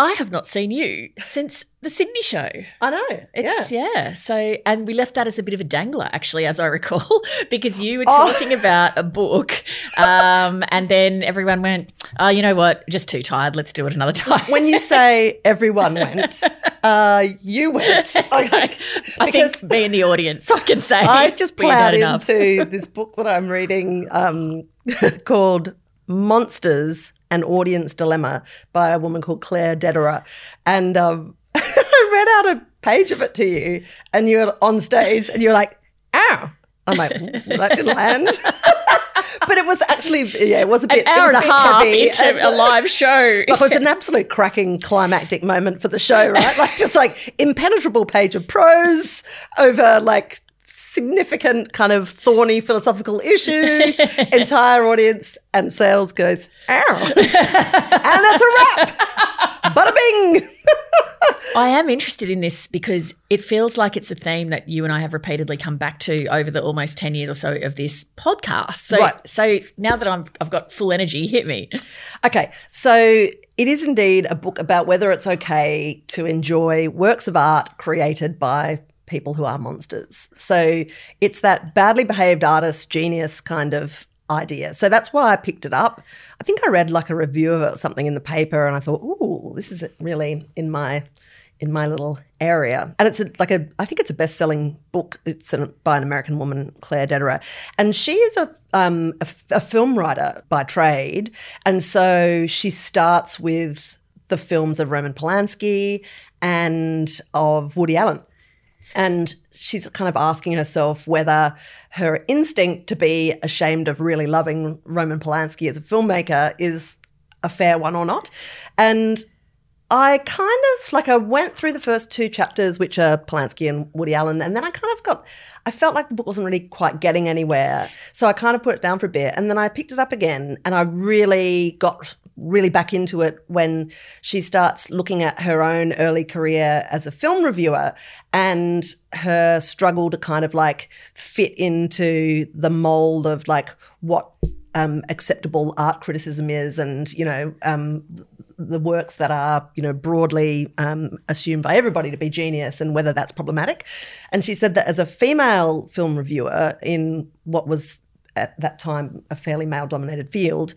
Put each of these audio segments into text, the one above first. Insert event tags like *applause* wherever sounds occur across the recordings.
I have not seen you since the Sydney show. I know. It's yeah. yeah. So and we left that as a bit of a dangler, actually, as I recall, *laughs* because you were Oh. talking about a book, um, and then everyone went, "Oh, you know what? Just too tired. Let's do it another *laughs* time." When you *laughs* say everyone went, uh, you went. I Because- think me and the audience I can say I just plowed enough. into this book that I'm reading um, called Monsters An Audience Dilemma by a woman called Claire Dederer. And um, *laughs* I read out a page of it to you, and you were on stage, and you're like, ow. I'm like, "Well, that didn't land. *laughs* but it was actually, yeah, it was a bit An hour and a half and- into a live *laughs* show. it was an absolute cracking climactic moment for the show, right? Like just like impenetrable page of prose over like significant kind of thorny philosophical issue. *laughs* Entire audience and Sales goes, ow. and that's a wrap. Bada bing. *laughs* I am interested in this because it feels like it's a theme that you and I have repeatedly come back to over the almost 10 years or so of this podcast. So Right. so now that I'm I've got full energy, hit me. Okay, so it is indeed a book about whether it's okay to enjoy works of art created by people who are monsters. So it's that badly behaved artist genius kind of idea. So that's why I picked it up. I think I read like a review of it or something in the paper and I thought, "Ooh, this is really in my in my little area. And it's a, like a, I think it's a best selling book. It's an, by an American woman, Claire Dederer. And she is a, um, a, a film writer by trade. And so she starts with the films of Roman Polanski and of Woody Allen. And she's kind of asking herself whether her instinct to be ashamed of really loving Roman Polanski as a filmmaker is a fair one or not. And I kind of like I went through the first two chapters, which are Polanski and Woody Allen, and then I kind of got I felt like the book wasn't really quite getting anywhere. So I kind of put it down for a bit and then I picked it up again and I really got really back into it when she starts looking at her own early career as a film reviewer and her struggle to kind of like fit into the mold of like what um, acceptable art criticism is and you know um, the works that are you know broadly um, assumed by everybody to be genius and whether that's problematic. And she said that as a female film reviewer in what was at that time a fairly male dominated field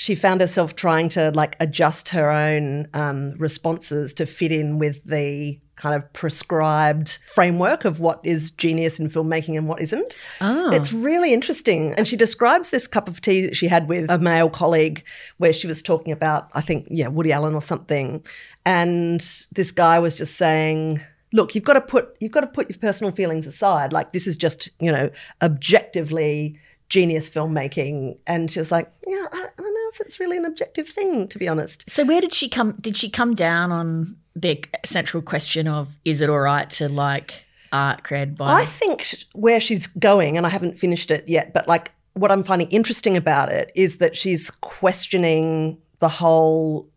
she found herself trying to like adjust her own um, responses to fit in with the kind of prescribed framework of what is genius in filmmaking and what isn't. Oh. It's really interesting. And she describes this cup of tea that she had with a male colleague where she was talking about, I think, yeah, Woody Allen or something. And this guy was just saying, look, you've got to put you've got to put your personal feelings aside. Like this is just, you know, objectively genius filmmaking. And she was like, yeah, I, I don't know if it's really an objective thing, to be honest. So where did she come did she come down on the central question of is it all right to like art cred by I think where she's going, and I haven't finished it yet, but like what I'm finding interesting about it is that she's questioning the whole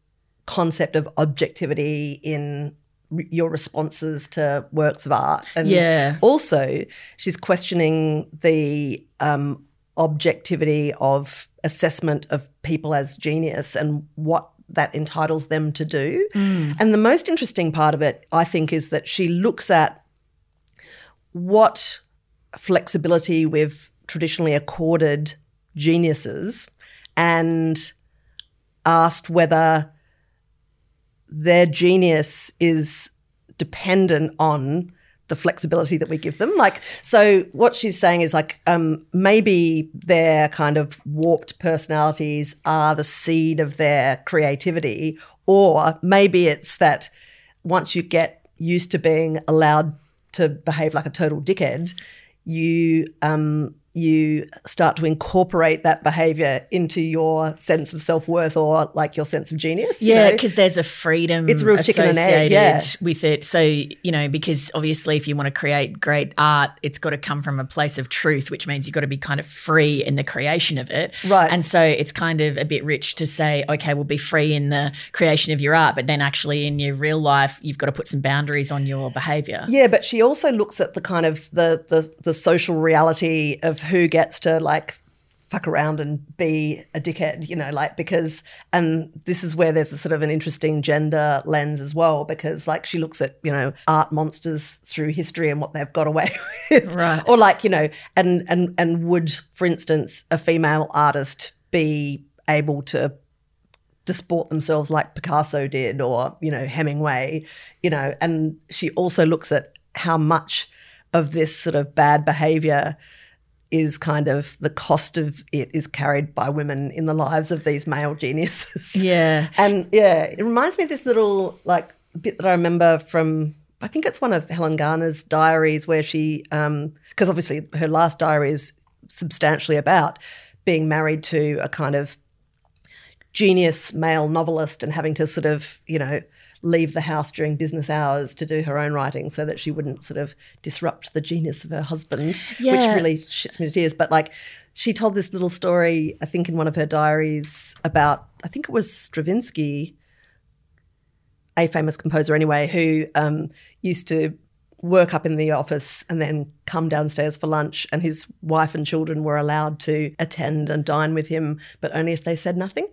concept of objectivity in your responses to works of art. And Yeah. also, she's questioning the um, objectivity of assessment of people as genius and what that entitles them to do. Mm. And the most interesting part of it, I think, is that she looks at what flexibility we've traditionally accorded geniuses and asked whether their genius is dependent on the flexibility that we give them. Like, so what she's saying is like, um, maybe their kind of warped personalities are the seed of their creativity, or maybe it's that once you get used to being allowed to behave like a total dickhead, you um, you start to incorporate that behavior into your sense of self worth or like your sense of genius. you Yeah, know? because there's a freedom It's real chicken and egg, yeah. with it. So, you know, because obviously if you want to create great art, it's got to come from a place of truth, which means you've got to be kind of free in the creation of it. Right. And so it's kind of a bit rich to say, okay, we'll be free in the creation of your art, but then actually in your real life, you've got to put some boundaries on your behavior. Yeah, but she also looks at the kind of the the the social reality of who gets to like fuck around and be a dickhead, you know, like because, and this is where there's a sort of an interesting gender lens as well, because like she looks at, you know, art monsters through history and what they've got away *laughs* with. Right. Or like, you know, and, and, and would, for instance, a female artist be able to disport themselves like Picasso did or, you know, Hemingway, you know, and she also looks at how much of this sort of bad behavior is kind of the cost of it is carried by women in the lives of these male geniuses. *laughs* Yeah. And yeah, it reminds me of this little like bit that I remember from I think it's one of Helen Garner's diaries where she um because obviously her last diary is substantially about being married to a kind of genius male novelist and having to sort of, you know, leave the house during business hours to do her own writing so that she wouldn't sort of disrupt the genius of her husband, Yeah. which really shits me to tears. But like, she told this little story, I think, in one of her diaries about, I think it was Stravinsky, a famous composer anyway, who um, used to work up in the office and then come downstairs for lunch. And his wife and children were allowed to attend and dine with him, but only if they said nothing.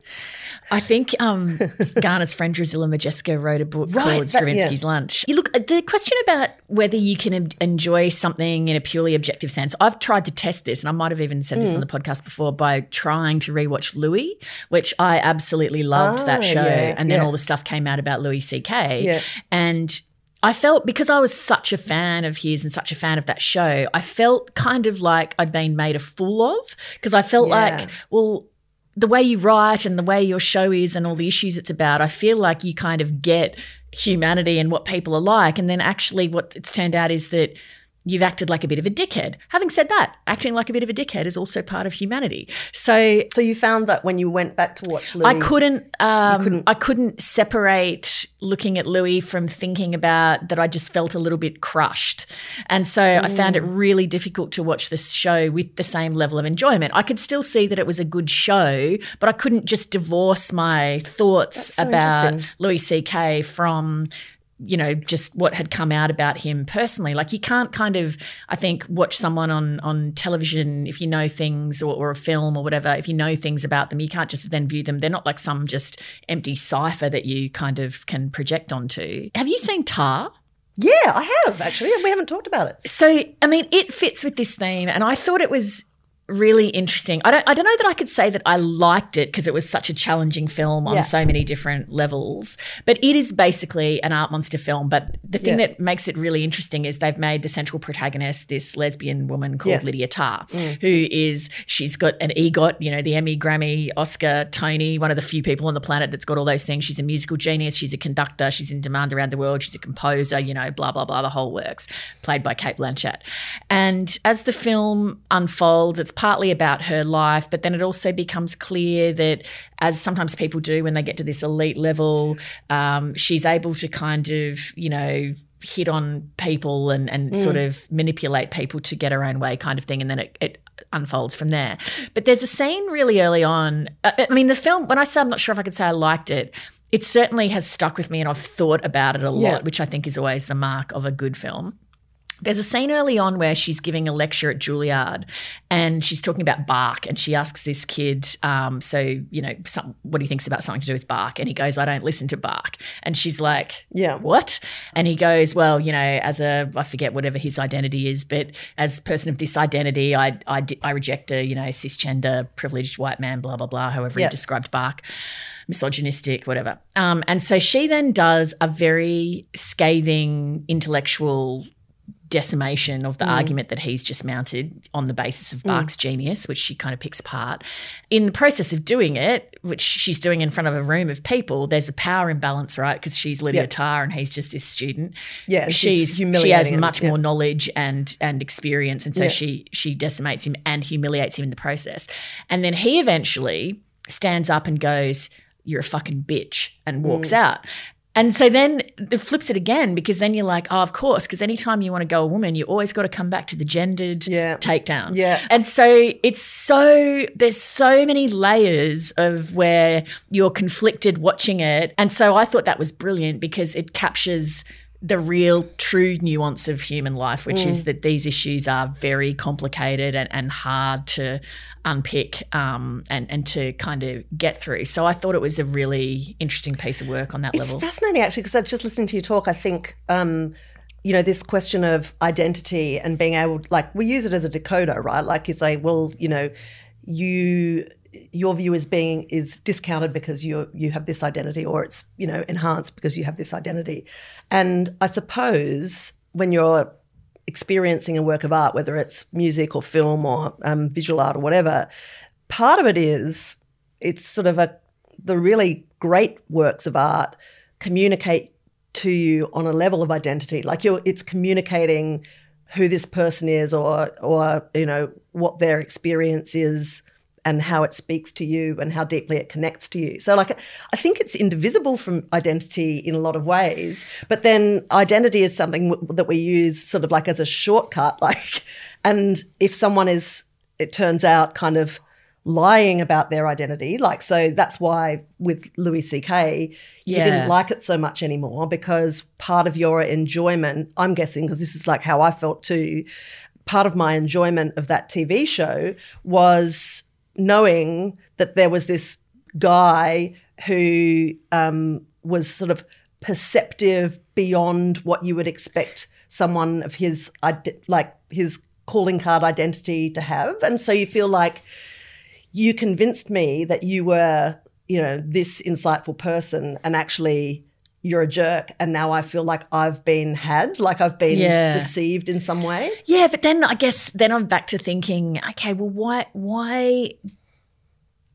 I think um, *laughs* Garner's friend Drusilla Modjeska wrote a book Right, called Stravinsky's yeah. Lunch. You look, the question about whether you can enjoy something in a purely objective sense, I've tried to test this, and I might have even said this on the podcast before by trying to rewatch Louie, which I absolutely loved Ah, that show. yeah, and then yeah. all the stuff came out about Louis C.K. Yeah. And I felt because I was such a fan of his and such a fan of that show, I felt kind of like I'd been made a fool of because I felt Yeah. like, well, the way you write and the way your show is and all the issues it's about, I feel like you kind of get humanity and what people are like. And then actually, what it's turned out is that you've acted like a bit of a dickhead. Having said that, acting like a bit of a dickhead is also part of humanity. So So you found that when you went back to watch Louie, I couldn't, um, couldn't- I couldn't separate looking at Louis from thinking about that. I just felt a little bit crushed, and so I found it really difficult to watch this show with the same level of enjoyment. I could still see that it was a good show, but I couldn't just divorce my thoughts so about. Louis C.K. from you know just what had come out about him personally like you can't kind of i think watch someone on on television if you know things or, or a film or whatever if you know things about them you can't just then view them they're not like some just empty cipher that you kind of can project onto have you seen Tar Yeah, I have actually. We haven't talked about it. so I mean, it fits with this theme, and I thought it was really interesting. I don't, I don't know that I could say that I liked it because it was such a challenging film on Yeah. so many different levels. But it is basically an art monster film. But the thing Yeah. that makes it really interesting is they've made the central protagonist this lesbian woman called Yeah. Mm. Lydia Tar, who is she's got an EGOT, you know, the Emmy, Grammy, Oscar, Tony, one of the few people on the planet that's got all those things. She's a musical genius. She's a conductor. She's in demand around the world. She's a composer. You know, blah blah blah. The whole works. Played by Cate Blanchett. And as the film unfolds, it's partly about her life, but then it also becomes clear that, as sometimes people do when they get to this elite level, um, she's able to kind of, you know, hit on people and, and mm. sort of manipulate people to get her own way kind of thing and then it, it unfolds from there. But there's a scene really early on I, I mean the film when i say i'm not sure if i could say i liked it it certainly has stuck with me and i've thought about it a lot Yeah. which i think is always the mark of a good film there's a scene early on where she's giving a lecture at Juilliard and she's talking about Bach and she asks this kid, um, so, you know, some, what he thinks about something to do with Bach. And he goes, I don't listen to Bach. And she's like, Yeah. what? And he goes, well, you know, as a, I forget whatever his identity is, but as a person of this identity, I, I, I reject a, you know, cisgender, privileged white man, blah, blah, blah, however Yeah. he described Bach misogynistic, whatever. Um, and so she then does a very scathing intellectual decimation of the argument that he's just mounted on the basis of Bach's genius, which she kind of picks apart. In the process of doing it, which she's doing in front of a room of people, there's a power imbalance, right? Because she's Lydia Yeah. Tar and he's just this student. Yeah, she's she's she has him, much yeah. more knowledge and and experience, and so Yeah. she she decimates him and humiliates him in the process. And then he eventually stands up and goes, "You're a fucking bitch," and walks Mm. out. And so then it flips it again because then you're like, oh, of course, because anytime you want to go a woman, you always got to come back to the gendered Yeah. takedown. Yeah. And so it's so, there's so many layers of where you're conflicted watching it. And so I thought that was brilliant because it captures the real true nuance of human life, which is that these issues are very complicated and, and hard to unpick um, and, and to kind of get through. So I thought it was a really interesting piece of work on that It's level. It's fascinating actually because I've just listening to you talk, I think um, you know this question of identity and being able, like we use it as a decoder, right? Like you say, well, you know, you your view is being is discounted because you you have this identity, or it's you know enhanced because you have this identity, and I suppose when you're experiencing a work of art, whether it's music or film or um, visual art or whatever, part of it is it's sort of a the really great works of art communicate to you on a level of identity. Like you're it's communicating who this person is or or you know what their experience is and how it speaks to you and how deeply it connects to you so like i think it's indivisible from identity in a lot of ways but then identity is something w- that we use sort of like as a shortcut *laughs* like and if someone is it turns out kind of lying about their identity. Like, so that's why with Louis C.K., you Yeah. didn't like it so much anymore because part of your enjoyment, I'm guessing, because this is like how I felt too, part of my enjoyment of that TV show was knowing that there was this guy who um, was sort of perceptive beyond what you would expect someone of his like his calling card identity to have. And so you feel like you convinced me that you were, you know, this insightful person and actually you're a jerk and now I feel like I've been had, like I've been Yeah. deceived in some way. Yeah, but then I guess then I'm back to thinking, okay, well, why why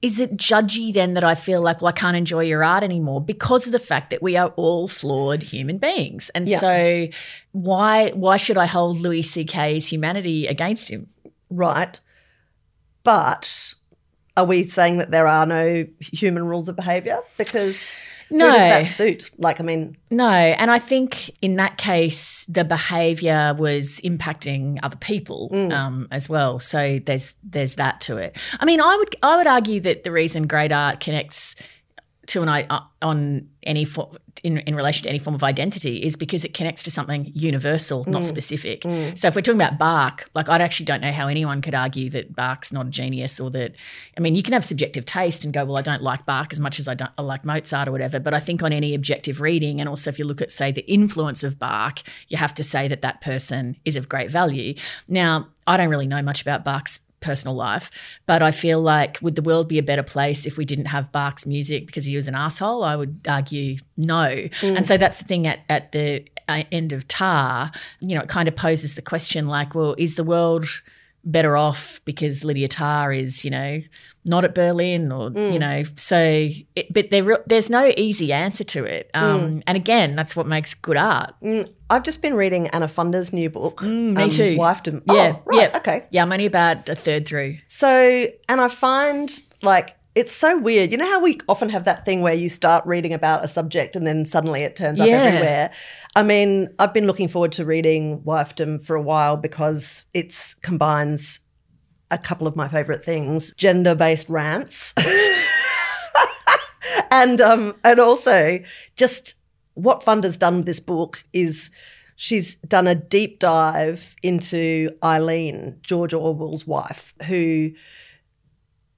is it judgy then that I feel like well I can't enjoy your art anymore because of the fact that we are all flawed human beings, and Yeah. so why why should I hold Louis C.K.'s humanity against him? Right. But are we saying that there are no human rules of behavior? Because No. who does that suit? Like, I mean, No, and I think in that case the behaviour was impacting other people um, as well. So there's there's that to it. I mean, I would I would argue that the reason great art connects to an i- uh, on any form in, in relation to any form of identity is because it connects to something universal, not specific. So if we're talking about Bach, like I actually don't know how anyone could argue that Bach's not a genius or that I mean you can have subjective taste and go, well, I don't like Bach as much as I don't I like Mozart or whatever. But I think on any objective reading, and also if you look at say the influence of Bach, you have to say that that person is of great value. Now I don't really know much about Bach's personal life. But I feel like would the world be a better place if we didn't have Bach's music because he was an asshole? I would argue no. And so that's the thing at at the uh, end of Tar, you know, it kind of poses the question like, well, is the world better off because Lydia Tar is, you know, not at Berlin or, you know, so, it, but there, there's no easy answer to it. Um, And again, that's what makes good art. I've just been reading Anna Funder's new book. me um, too. Wifedom. Yeah, Oh, right. yeah. Okay. Yeah, I'm only about a third through. So, and I find like it's so weird. You know how we often have that thing where you start reading about a subject and then suddenly it turns up Yeah. everywhere. I mean, I've been looking forward to reading Wifedom for a while because it combines a couple of my favorite things: gender-based rants, *laughs* and um, and also just what Funder's done with this book is she's done a deep dive into Eileen, George Orwell's wife, who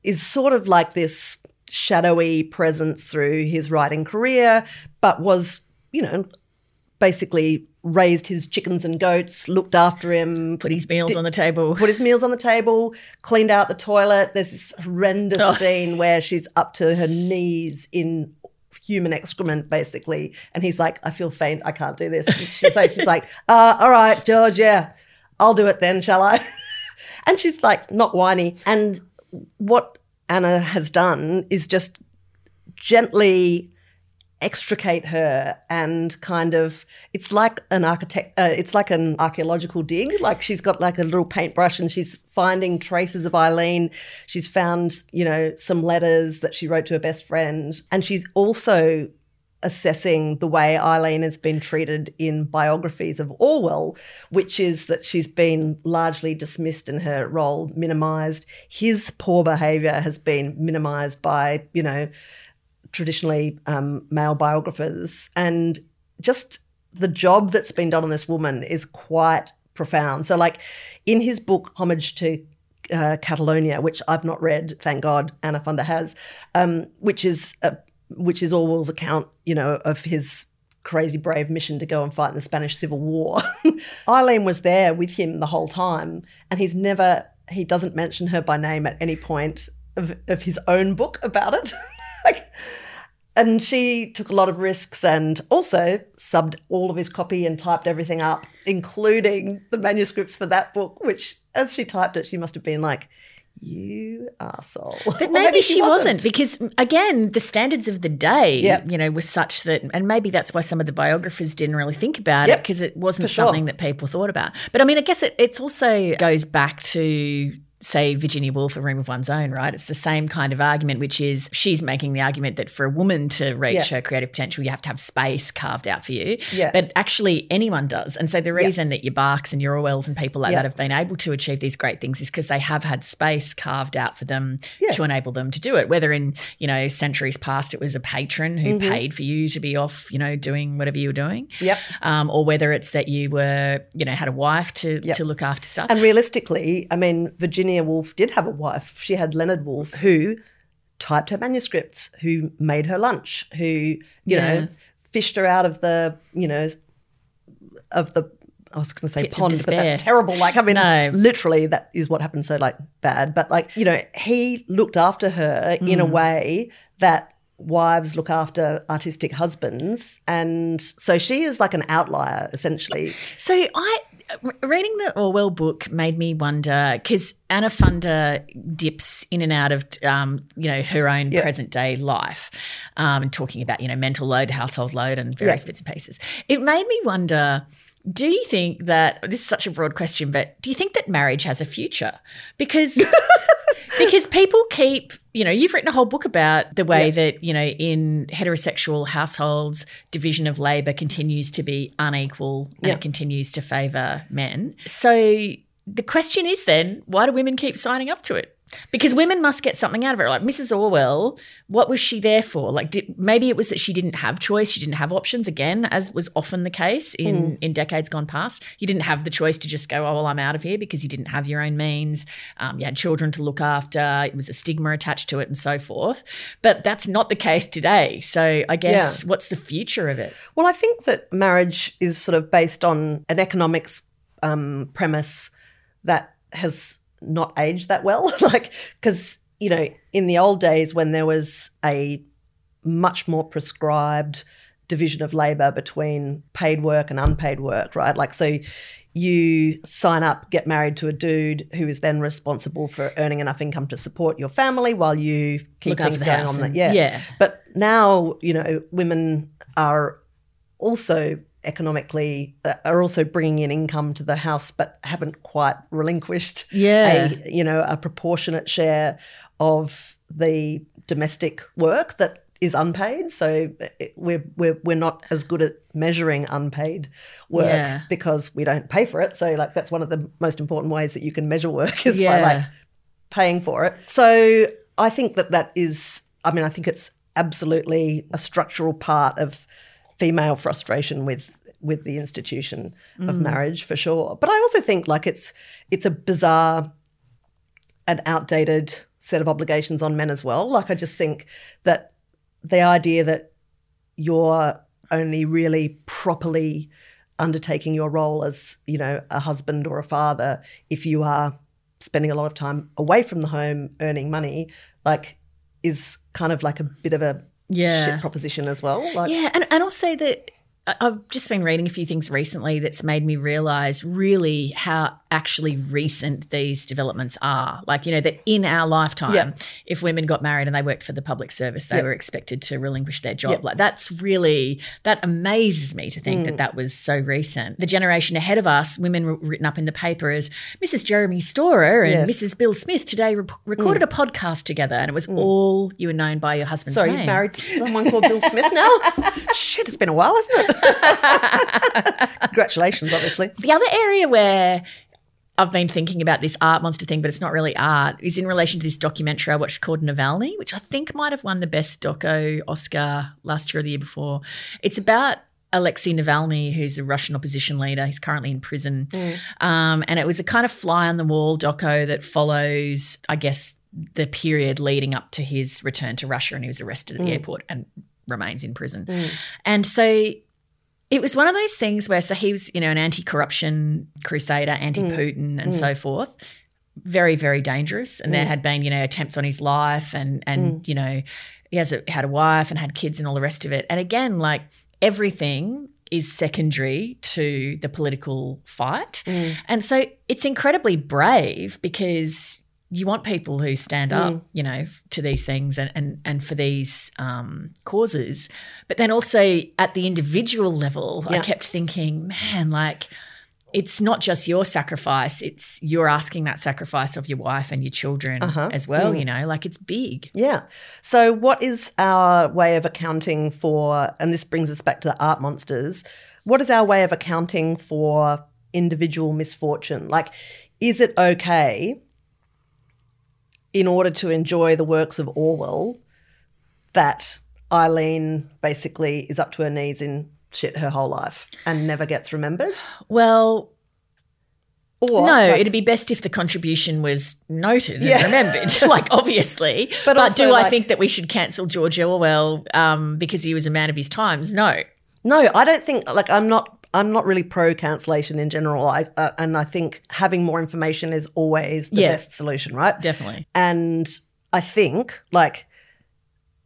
is sort of like this shadowy presence through his writing career, but was, you know, basically raised his chickens and goats, looked after him, Put his meals on the table. put his meals on the table, cleaned out the toilet. There's this horrendous Oh. scene where she's up to her knees in human excrement, basically. And he's like, I feel faint. I can't do this. She's like, she's *laughs* like, uh, all right, George, yeah, I'll do it then, shall I? *laughs* and she's like, not whiny. And what Anna has done is just gently extricate her and kind of it's like an architect uh, it's like an archaeological dig. Like she's got like a little paintbrush and she's finding traces of Eileen. She's found you know some letters that she wrote to her best friend. And she's also assessing the way Eileen has been treated in biographies of Orwell, which is that she's been largely dismissed in her role, minimized. His poor behavior has been minimized by, you know, traditionally um, male biographers. And just the job that's been done on this woman is quite profound. So, like in his book, Homage to uh, Catalonia, which I've not read, thank God Anna Funder has, um, which is a, which is Orwell's account, you know, of his crazy brave mission to go and fight in the Spanish Civil War. *laughs* Eileen was there with him the whole time, and he's never he doesn't mention her by name at any point of, of his own book about it. *laughs* like, and she took a lot of risks and also subbed all of his copy and typed everything up, including the manuscripts for that book, which as she typed it, she must have been like, you asshole. But maybe, maybe she, wasn't. wasn't. because again, the standards of the day, yep. you know, were such that, and maybe that's why some of the biographers didn't really think about yep. it because it wasn't something that people thought about. But I mean, I guess it it's also goes back to say Virginia Woolf, A Room of One's Own, right? It's the same kind of argument, which is she's making the argument that for a woman to reach yeah. her creative potential, you have to have space carved out for you. Yeah. But actually, anyone does. And so the reason yeah. that your Bachs and your Orwells and people like yeah. that have been able to achieve these great things is because they have had space carved out for them to enable them to do it. Whether in, you know, centuries past it was a patron who mm-hmm. paid for you to be off, you know, doing whatever you were doing. Yep. Um, or whether it's that you were, you know, had a wife to, yep. to look after stuff. And realistically, I mean, Virginia Virginia Woolf did have a wife. She had Leonard Woolf, who typed her manuscripts, who made her lunch, who, you yeah. know, fished her out of the, you know, of the I was going to say Pits pond, but that's terrible. Like, I mean, no. literally, that is what happened. So, like, bad. But, like, you know, he looked after her mm. in a mm. way that wives look after artistic husbands. And so she is like an outlier, essentially. So, I, reading the Orwell book made me wonder because Anna Funder dips in and out of um, you know her own present day life um, and talking about you know mental load, household load, and various bits and pieces. It made me wonder. Do you think that this is such a broad question, but do you think that marriage has a future? Because *laughs* because people keep, you know, you've written a whole book about the way that, you know, in heterosexual households, division of labor continues to be unequal and it continues to favor men. So the question is then, why do women keep signing up to it? Because women must get something out of it. Like Mrs. Orwell, what was she there for? Like, did, maybe it was that she didn't have choice, she didn't have options. Again, as was often the case in mm. in decades gone past, you didn't have the choice to just go, oh well, I'm out of here because you didn't have your own means. Um, you had children to look after. It was a stigma attached to it, and so forth. But that's not the case today. So I guess yeah. what's the future of it? Well, I think that marriage is sort of based on an economics um, premise that has not aged that well. *laughs* like, because, you know, in the old days when there was a much more prescribed division of labor between paid work and unpaid work, right? Like, so you sign up, get married to a dude who is then responsible for earning enough income to support your family while you keep Look things going on. The, yeah. yeah. But now, you know, women are also economically uh, are also bringing in income to the house but haven't quite relinquished yeah. a you know a proportionate share of the domestic work that is unpaid so uh, we're we're we're not as good at measuring unpaid work yeah. because we don't pay for it so like that's one of the most important ways that you can measure work *laughs* is yeah. by like paying for it so i think that that is i mean i think it's absolutely a structural part of female frustration with with the institution mm. of marriage for sure. But I also think like it's it's a bizarre and outdated set of obligations on men as well. Like I just think that the idea that you're only really properly undertaking your role as, you know, a husband or a father if you are spending a lot of time away from the home earning money, like is kind of like a bit of a yeah. shit proposition as well. Like, yeah, and, and I'll say that I've just been reading a few things recently that's made me realize really how actually recent these developments are. Like, you know, that in our lifetime, if women got married and they worked for the public service, they were expected to relinquish their job. Like, that's really, that amazes me to think mm. that that was so recent. The generation ahead of us, women were written up in the paper as Mrs. Jeremy Storer and yes. Mrs. Bill Smith today re- recorded mm. a podcast together, and it was mm. all you were known by your husband's Sorry, name. you married someone called Bill Smith now? *laughs* Shit, it's been a while, hasn't it? *laughs* Congratulations, obviously. The other area where I've been thinking about this art monster thing, but it's not really art, is in relation to this documentary I watched called Navalny, which I think might have won the best doco Oscar last year or the year before. It's about Alexei Navalny, who's a Russian opposition leader. He's currently in prison. Mm. Um, and it was a kind of fly on the wall doco that follows, I guess, the period leading up to his return to Russia. And he was arrested at the mm. airport and remains in prison. Mm. And so it was one of those things where, so he was, you know, an anti corruption crusader, anti Putin, mm. and so mm. forth. Very, very dangerous. And there mm. had been, you know, attempts on his life and, and you know, he has a, had a wife and had kids and all the rest of it. And again, like everything is secondary to the political fight. And so it's incredibly brave because you want people who stand up, you know, to these things and and, and for these um, causes. But then also at the individual level, I kept thinking, man, like it's not just your sacrifice; it's you're asking that sacrifice of your wife and your children Uh-huh. as well. You know, like it's big. Yeah. So, what is our way of accounting for, and this brings us back to the art monsters, what is our way of accounting for individual misfortune? Like, is it okay in order to enjoy the works of Orwell that Eileen basically is up to her knees in shit her whole life and never gets remembered? Well, Or no, like- it'd be best if the contribution was noted Yeah. and remembered, *laughs* like obviously. *laughs* But But, do I think that we should cancel George Orwell um, because he was a man of his times? No. No, I don't think like I'm not I'm not really pro cancellation in general. I uh, and I think having more information is always the Yeah. best solution, right? Definitely. And I think like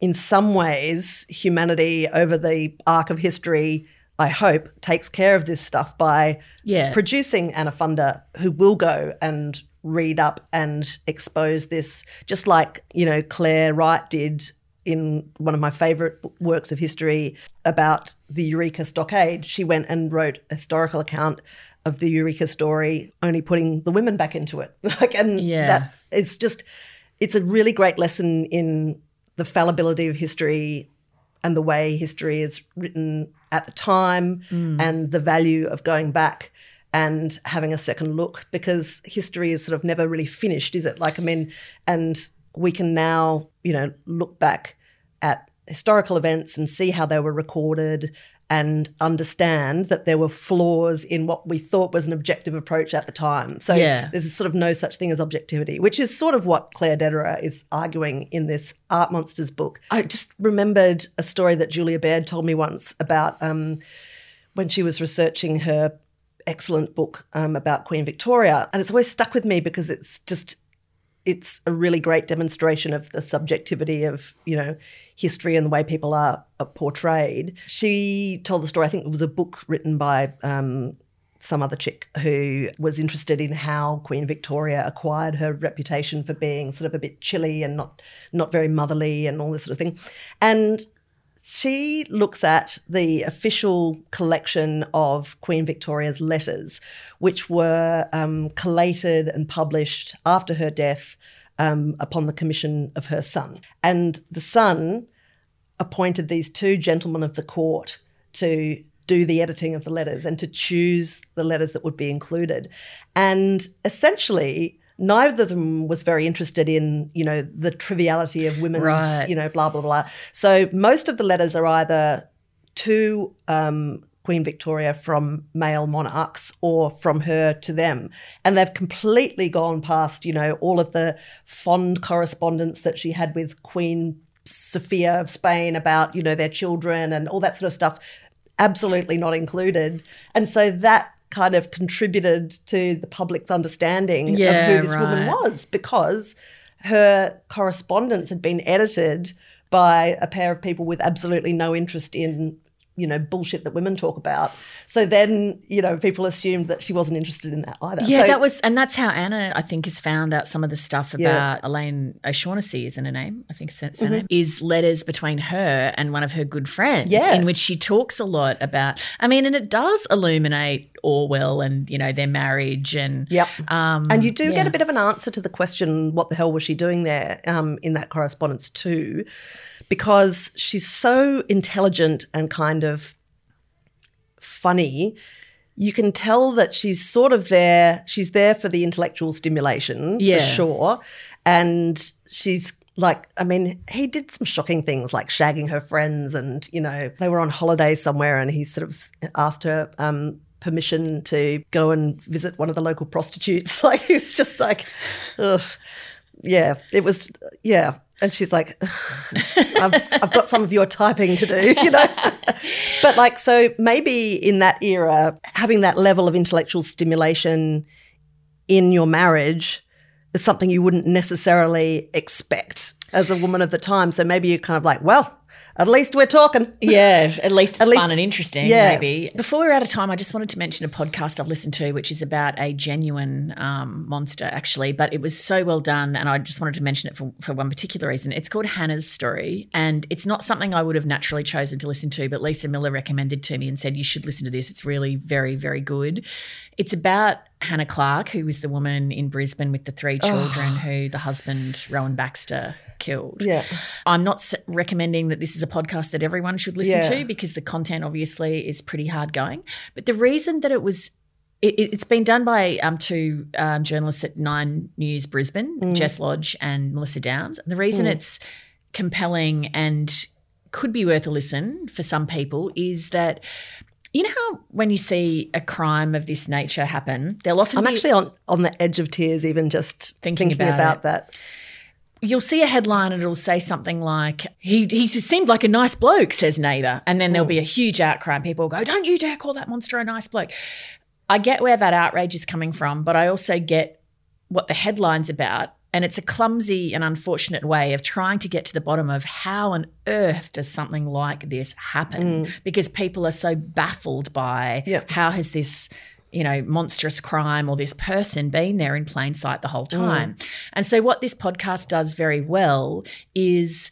in some ways humanity over the arc of history I hope takes care of this stuff by Yeah. producing Anna Funder who will go and read up and expose this just like, you know, Clare Wright did in one of my favorite works of history about the Eureka Stockade. She went and wrote a historical account of the Eureka story, only putting the women back into it. *laughs* Like and Yeah. that it's just it's a really great lesson in the fallibility of history and the way history is written at the time mm. and the value of going back and having a second look because history is sort of never really finished, is it? Like, I mean, and we can now, you know, look back at historical events and see how they were recorded and understand that there were flaws in what we thought was an objective approach at the time. So Yeah. there's sort of no such thing as objectivity, which is sort of what Claire Dederer is arguing in this Art Monsters book. I just remembered a story that Julia Baird told me once about um, when she was researching her excellent book um, about Queen Victoria. And it's always stuck with me because it's just it's a really great demonstration of the subjectivity of you know history and the way people are, are portrayed. She told the story. I think it was a book written by um, some other chick who was interested in how Queen Victoria acquired her reputation for being sort of a bit chilly and not not very motherly and all this sort of thing, and she looks at the official collection of Queen Victoria's letters, which were um, collated and published after her death um, upon the commission of her son. And the son appointed these two gentlemen of the court to do the editing of the letters and to choose the letters that would be included. And essentially, neither of them was very interested in, you know, the triviality of women's, Right. you know, blah, blah, blah. So most of the letters are either to um, Queen Victoria from male monarchs or from her to them. And they've completely gone past, you know, all of the fond correspondence that she had with Queen Sophia of Spain about, you know, their children and all that sort of stuff. Absolutely not included. And so that kind of contributed to the public's understanding Yeah, of who this woman was because her correspondence had been edited by a pair of people with absolutely no interest in you know bullshit that women talk about so then you know people assumed that she wasn't interested in that either Yeah, So- that was, and that's how Anna, I think, has found out some of the stuff Yeah. about Eileen O'Shaughnessy, isn't her name? I think it's her her name, is letters between her and one of her good friends, Yeah. in which she talks a lot about, I mean, and it does illuminate Orwell and, you know, their marriage and, Yep. um, And you do get a bit of an answer to the question, what the hell was she doing there um, in that correspondence too? Because she's so intelligent and kind of funny. You can tell that she's sort of there, she's there for the intellectual stimulation Yeah. for sure. And she's like I mean, he did some shocking things like shagging her friends, and you know they were on holiday somewhere, and he sort of asked her um, permission to go and visit one of the local prostitutes. *laughs* Like he was just like, ugh. yeah, it was yeah. And she's like, I've, *laughs* I've got some of your typing to do, you know. *laughs* but like, so maybe in that era, having that level of intellectual stimulation in your marriage is something you wouldn't necessarily expect as a woman of the time. So maybe you're kind of like, well, at least we're talking. Yeah, at least it's At least- fun and interesting, yeah. maybe. Before we're out of time, I just wanted to mention a podcast I've listened to, which is about a genuine um, monster, actually, but it was so well done. And I just wanted to mention it for, for one particular reason. It's called Hannah's Story. And it's not something I would have naturally chosen to listen to, but Lisa Miller recommended to me and said, you should listen to this. It's really very, very good. It's about Hannah Clarke, who was the woman in Brisbane with the three children who the husband, Rowan Baxter, killed. Yeah. I'm not s- recommending that this is a podcast that everyone should listen Yeah. to because the content obviously is pretty hard going. But the reason that it was it, it's been done by um, two um, journalists at Nine News Brisbane, Jess Lodge and Melissa Downes. And the reason it's compelling and could be worth a listen for some people is that you know how when you see a crime of this nature happen, they'll often I'm be actually on, on the edge of tears, even just Thinking thinking, about about, that. you'll see a headline and it'll say something like he he seemed like a nice bloke says neighbor and then there'll hmm. be a huge outcry and people will go don't you dare call that monster a nice bloke. I get where that outrage is coming from but i also get what the headline's about and it's a clumsy and unfortunate way of trying to get to the bottom of how on earth does something like this happen? Mm. Because people are so baffled by Yep. how has this you know monstrous crime or this person been there in plain sight the whole mm. time? And so what this podcast does very well is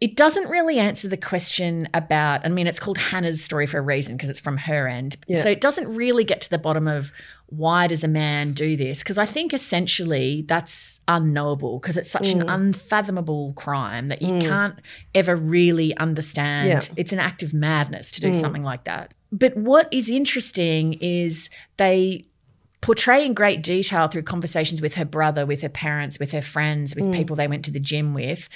it doesn't really answer the question about i mean it's called hannah's story for a reason because it's from her end Yeah. so it doesn't really get to the bottom of why does a man do this because i think essentially that's unknowable because it's such Mm. an unfathomable crime that you can't ever really understand Yeah. Mm. it's an act of madness to do something like that but what is interesting is they portray in great detail through conversations with her brother, with her parents, with her friends, with people they went to the gym with,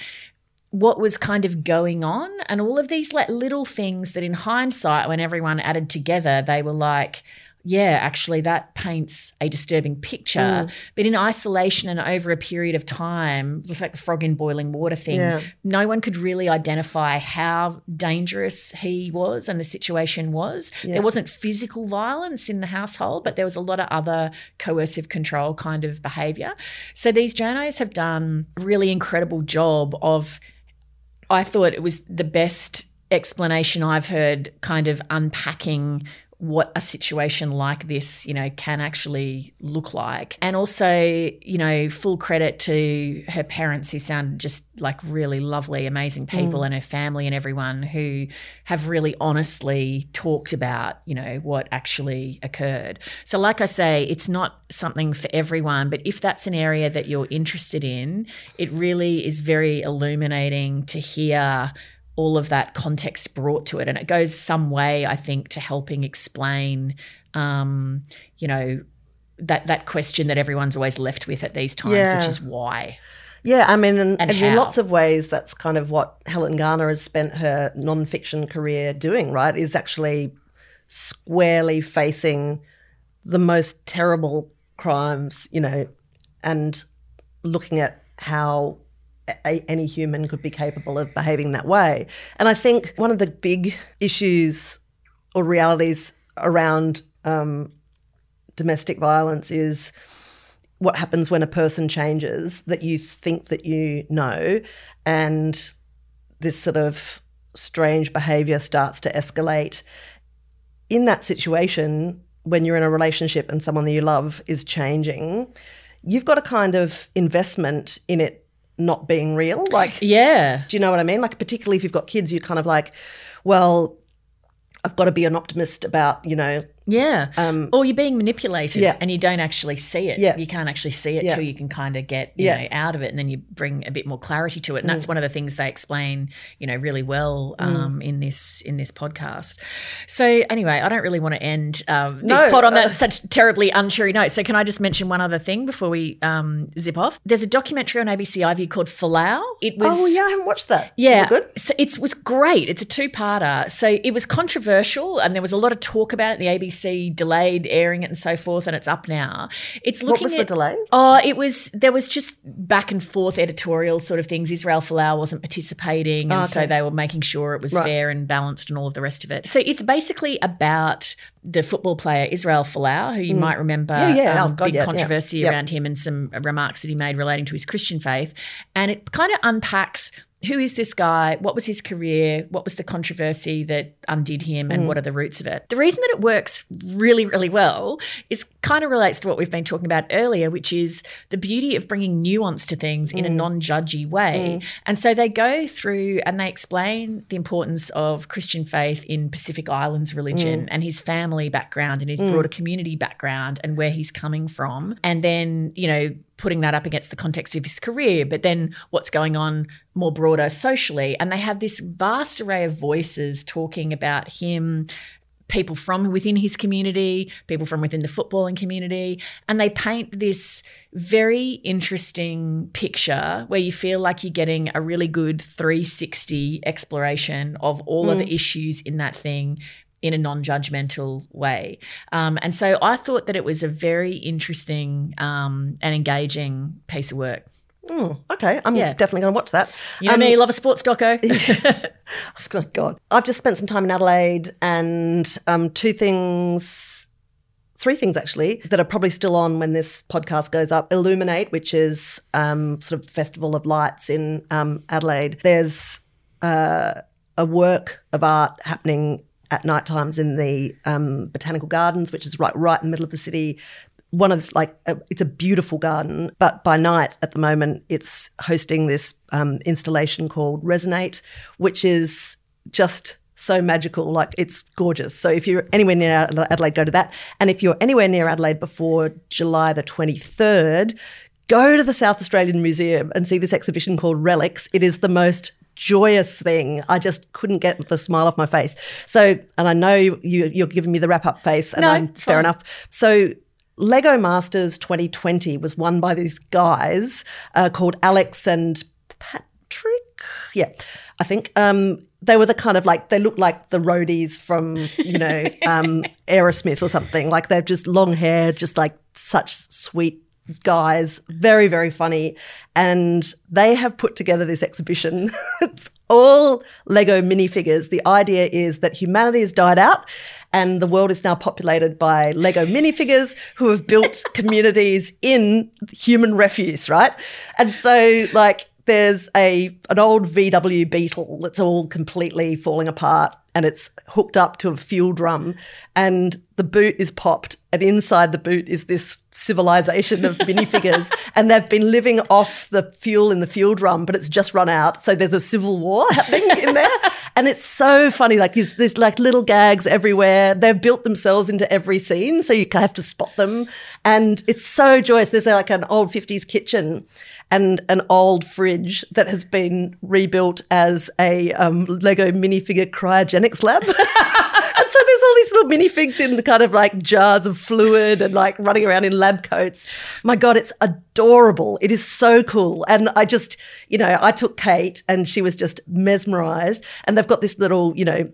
what was kind of going on. And all of these like little things that in hindsight when everyone added together they were like yeah actually that paints a disturbing picture. Mm. But in isolation and over a period of time it's like the frog in boiling water thing. Yeah. no one could really identify how dangerous he was and the situation was. There wasn't physical violence in the household but there was a lot of other coercive control kind of behavior. So these journos have done a really incredible job of I thought it was the best explanation I've heard, kind of unpacking what a situation like this, you know, can actually look like. And also, you know, full credit to her parents who sound just like really lovely, amazing mm. people and her family and everyone who have really honestly talked about, you know, what actually occurred. So like I say, it's not something for everyone, but if that's an area that you're interested in, it really is very illuminating to hear all of that context brought to it. And it goes some way, I think, to helping explain, um, you know, that that question that everyone's always left with at these times, Yeah. which is why. Yeah, I mean, and, And and in lots of ways, that's kind of what Helen Garner has spent her nonfiction career doing, right? Is actually squarely facing the most terrible crimes, you know, and looking at how a, any human could be capable of behaving that way. And I think one of the big issues or realities around um, domestic violence is what happens when a person changes that you think that you know and this sort of strange behavior starts to escalate in that situation when you're in a relationship and someone that you love is changing you've got a kind of investment in it not being real like Yeah. do you know what I mean? Like, particularly if you've got kids, you're kind of like, well, I've got to be an optimist about, you know, Yeah. or you're being manipulated Um, Yeah. and you don't actually see it. Yeah. You can't actually see it Yeah. till you can kind of get, you Yeah. Mm. know, out of it and then you bring a bit more clarity to it. And that's one of the things they explain, you know, really well um, in this in this podcast. So anyway, I don't really want to end um, this No, pod on that uh, such terribly uncheery note. So can I just mention one other thing before we um, zip off? There's a documentary on ABC iview called Folau. It was Oh yeah, I haven't watched that. yeah, it good? So it was great. It's a two-parter. So it was controversial, and there was a lot of talk about it. in The ABC delayed airing it and so forth, and it's up now. It's looking What was at the delay? Oh, it was there was just back and forth editorial sort of things. Israel Folau wasn't participating, and so okay. they were making sure it was Right. fair and balanced and all of the rest of it. So it's basically about the football player Israel Folau, who you might remember, Mm. Yeah, yeah. um, Oh, God, big yeah, yeah. controversy Yep. around him and some remarks that he made relating to his Christian faith, and it kind of unpacks. Who is this guy? What was his career? What was the controversy that undid him? Mm. And what are the roots of it? The reason that it works really, really well is kind of relates to what we've been talking about earlier, which is the beauty of bringing nuance to things Mm. in a non judgy way. And so they go through and they explain the importance of Christian faith in Pacific Islands religion and his family background and his broader community background and where he's coming from. And then, you know, putting that up against the context of his career, but then what's going on more broader socially. And they have this vast array of voices talking about him people from within his community, people from within the footballing community, and they paint this very interesting picture where you feel like you're getting a really good 360 exploration of all of the mm. issues in that thing in a non-judgmental way. Um, and so I thought that it was a very interesting um, and engaging piece of work. Mm, okay, I'm Yeah. definitely going to watch that. You know me, love a sports doco. *laughs* Oh, God, I've just spent some time in Adelaide, and um, two things, three things actually, that are probably still on when this podcast goes up. Illuminate, which is um, sort of festival of lights in um, Adelaide. There's uh, a work of art happening at night times in the um, botanical gardens, which is right right in the middle of the city. One of like a, it's a beautiful garden, but by night at the moment it's hosting this um, installation called Resonate, which is just so magical. Like it's gorgeous. So if you're anywhere near Adelaide, go to that. And if you're anywhere near Adelaide before July the 23rd, go to the South Australian Museum and see this exhibition called Relics. It is the most joyous thing. I just couldn't get the smile off my face. So, and I know you, you're giving me the wrap up face, and No, I'm fair fine. enough. So, Lego Masters 2020 was won by these guys uh, called Alex and Patrick. Yeah, I think um, they were the kind of like they looked like the roadies from you know *laughs* um, Aerosmith or something. Like they've just long hair, just like such sweet guys, very very funny, and they have put together this exhibition. *laughs* it's all Lego minifigures. The idea is that humanity has died out and the world is now populated by Lego minifigures who have built *laughs* communities in human refuse, right? And so like there's a an old VW Beetle that's all completely falling apart and it's hooked up to a fuel drum and the boot is popped and inside the boot is this civilization of minifigures *laughs* and they've been living off the fuel in the fuel drum but it's just run out. So there's a civil war happening in *laughs* there. And it's so funny like there's, there's like little gags everywhere. They've built themselves into every scene so you kind of have to spot them. And it's so joyous. There's like an old 50s kitchen and an old fridge that has been rebuilt as a um, Lego minifigure cryogenics lab. *laughs* and so there's all these little minifigs in kind of like jars of fluid and like running around in lab coats. My God, it's adorable. It is so cool. And I just, you know, I took Kate and she was just mesmerized. And they've got this little, you know,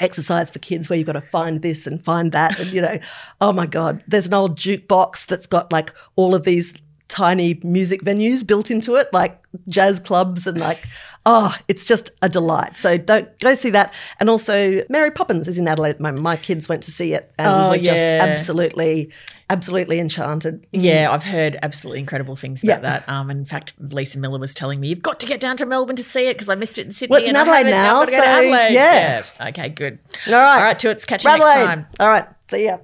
exercise for kids where you've got to find this and find that and you know oh my god there's an old jukebox that's got like all of these tiny music venues built into it like jazz clubs and like oh it's just a delight so don't go see that and also mary poppins is in adelaide at the moment my kids went to see it and Oh, were just absolutely absolutely enchanted Yeah, I've heard absolutely incredible things about Yeah. that. Um, in fact, Lisa Miller was telling me you've got to get down to Melbourne to see it because I missed it in Sydney. Well, it's in Adelaide now, I've got to go to so, Adelaide. yeah. Okay, good. all right All right, Toots. Catch you next Adelaide. time. all right see ya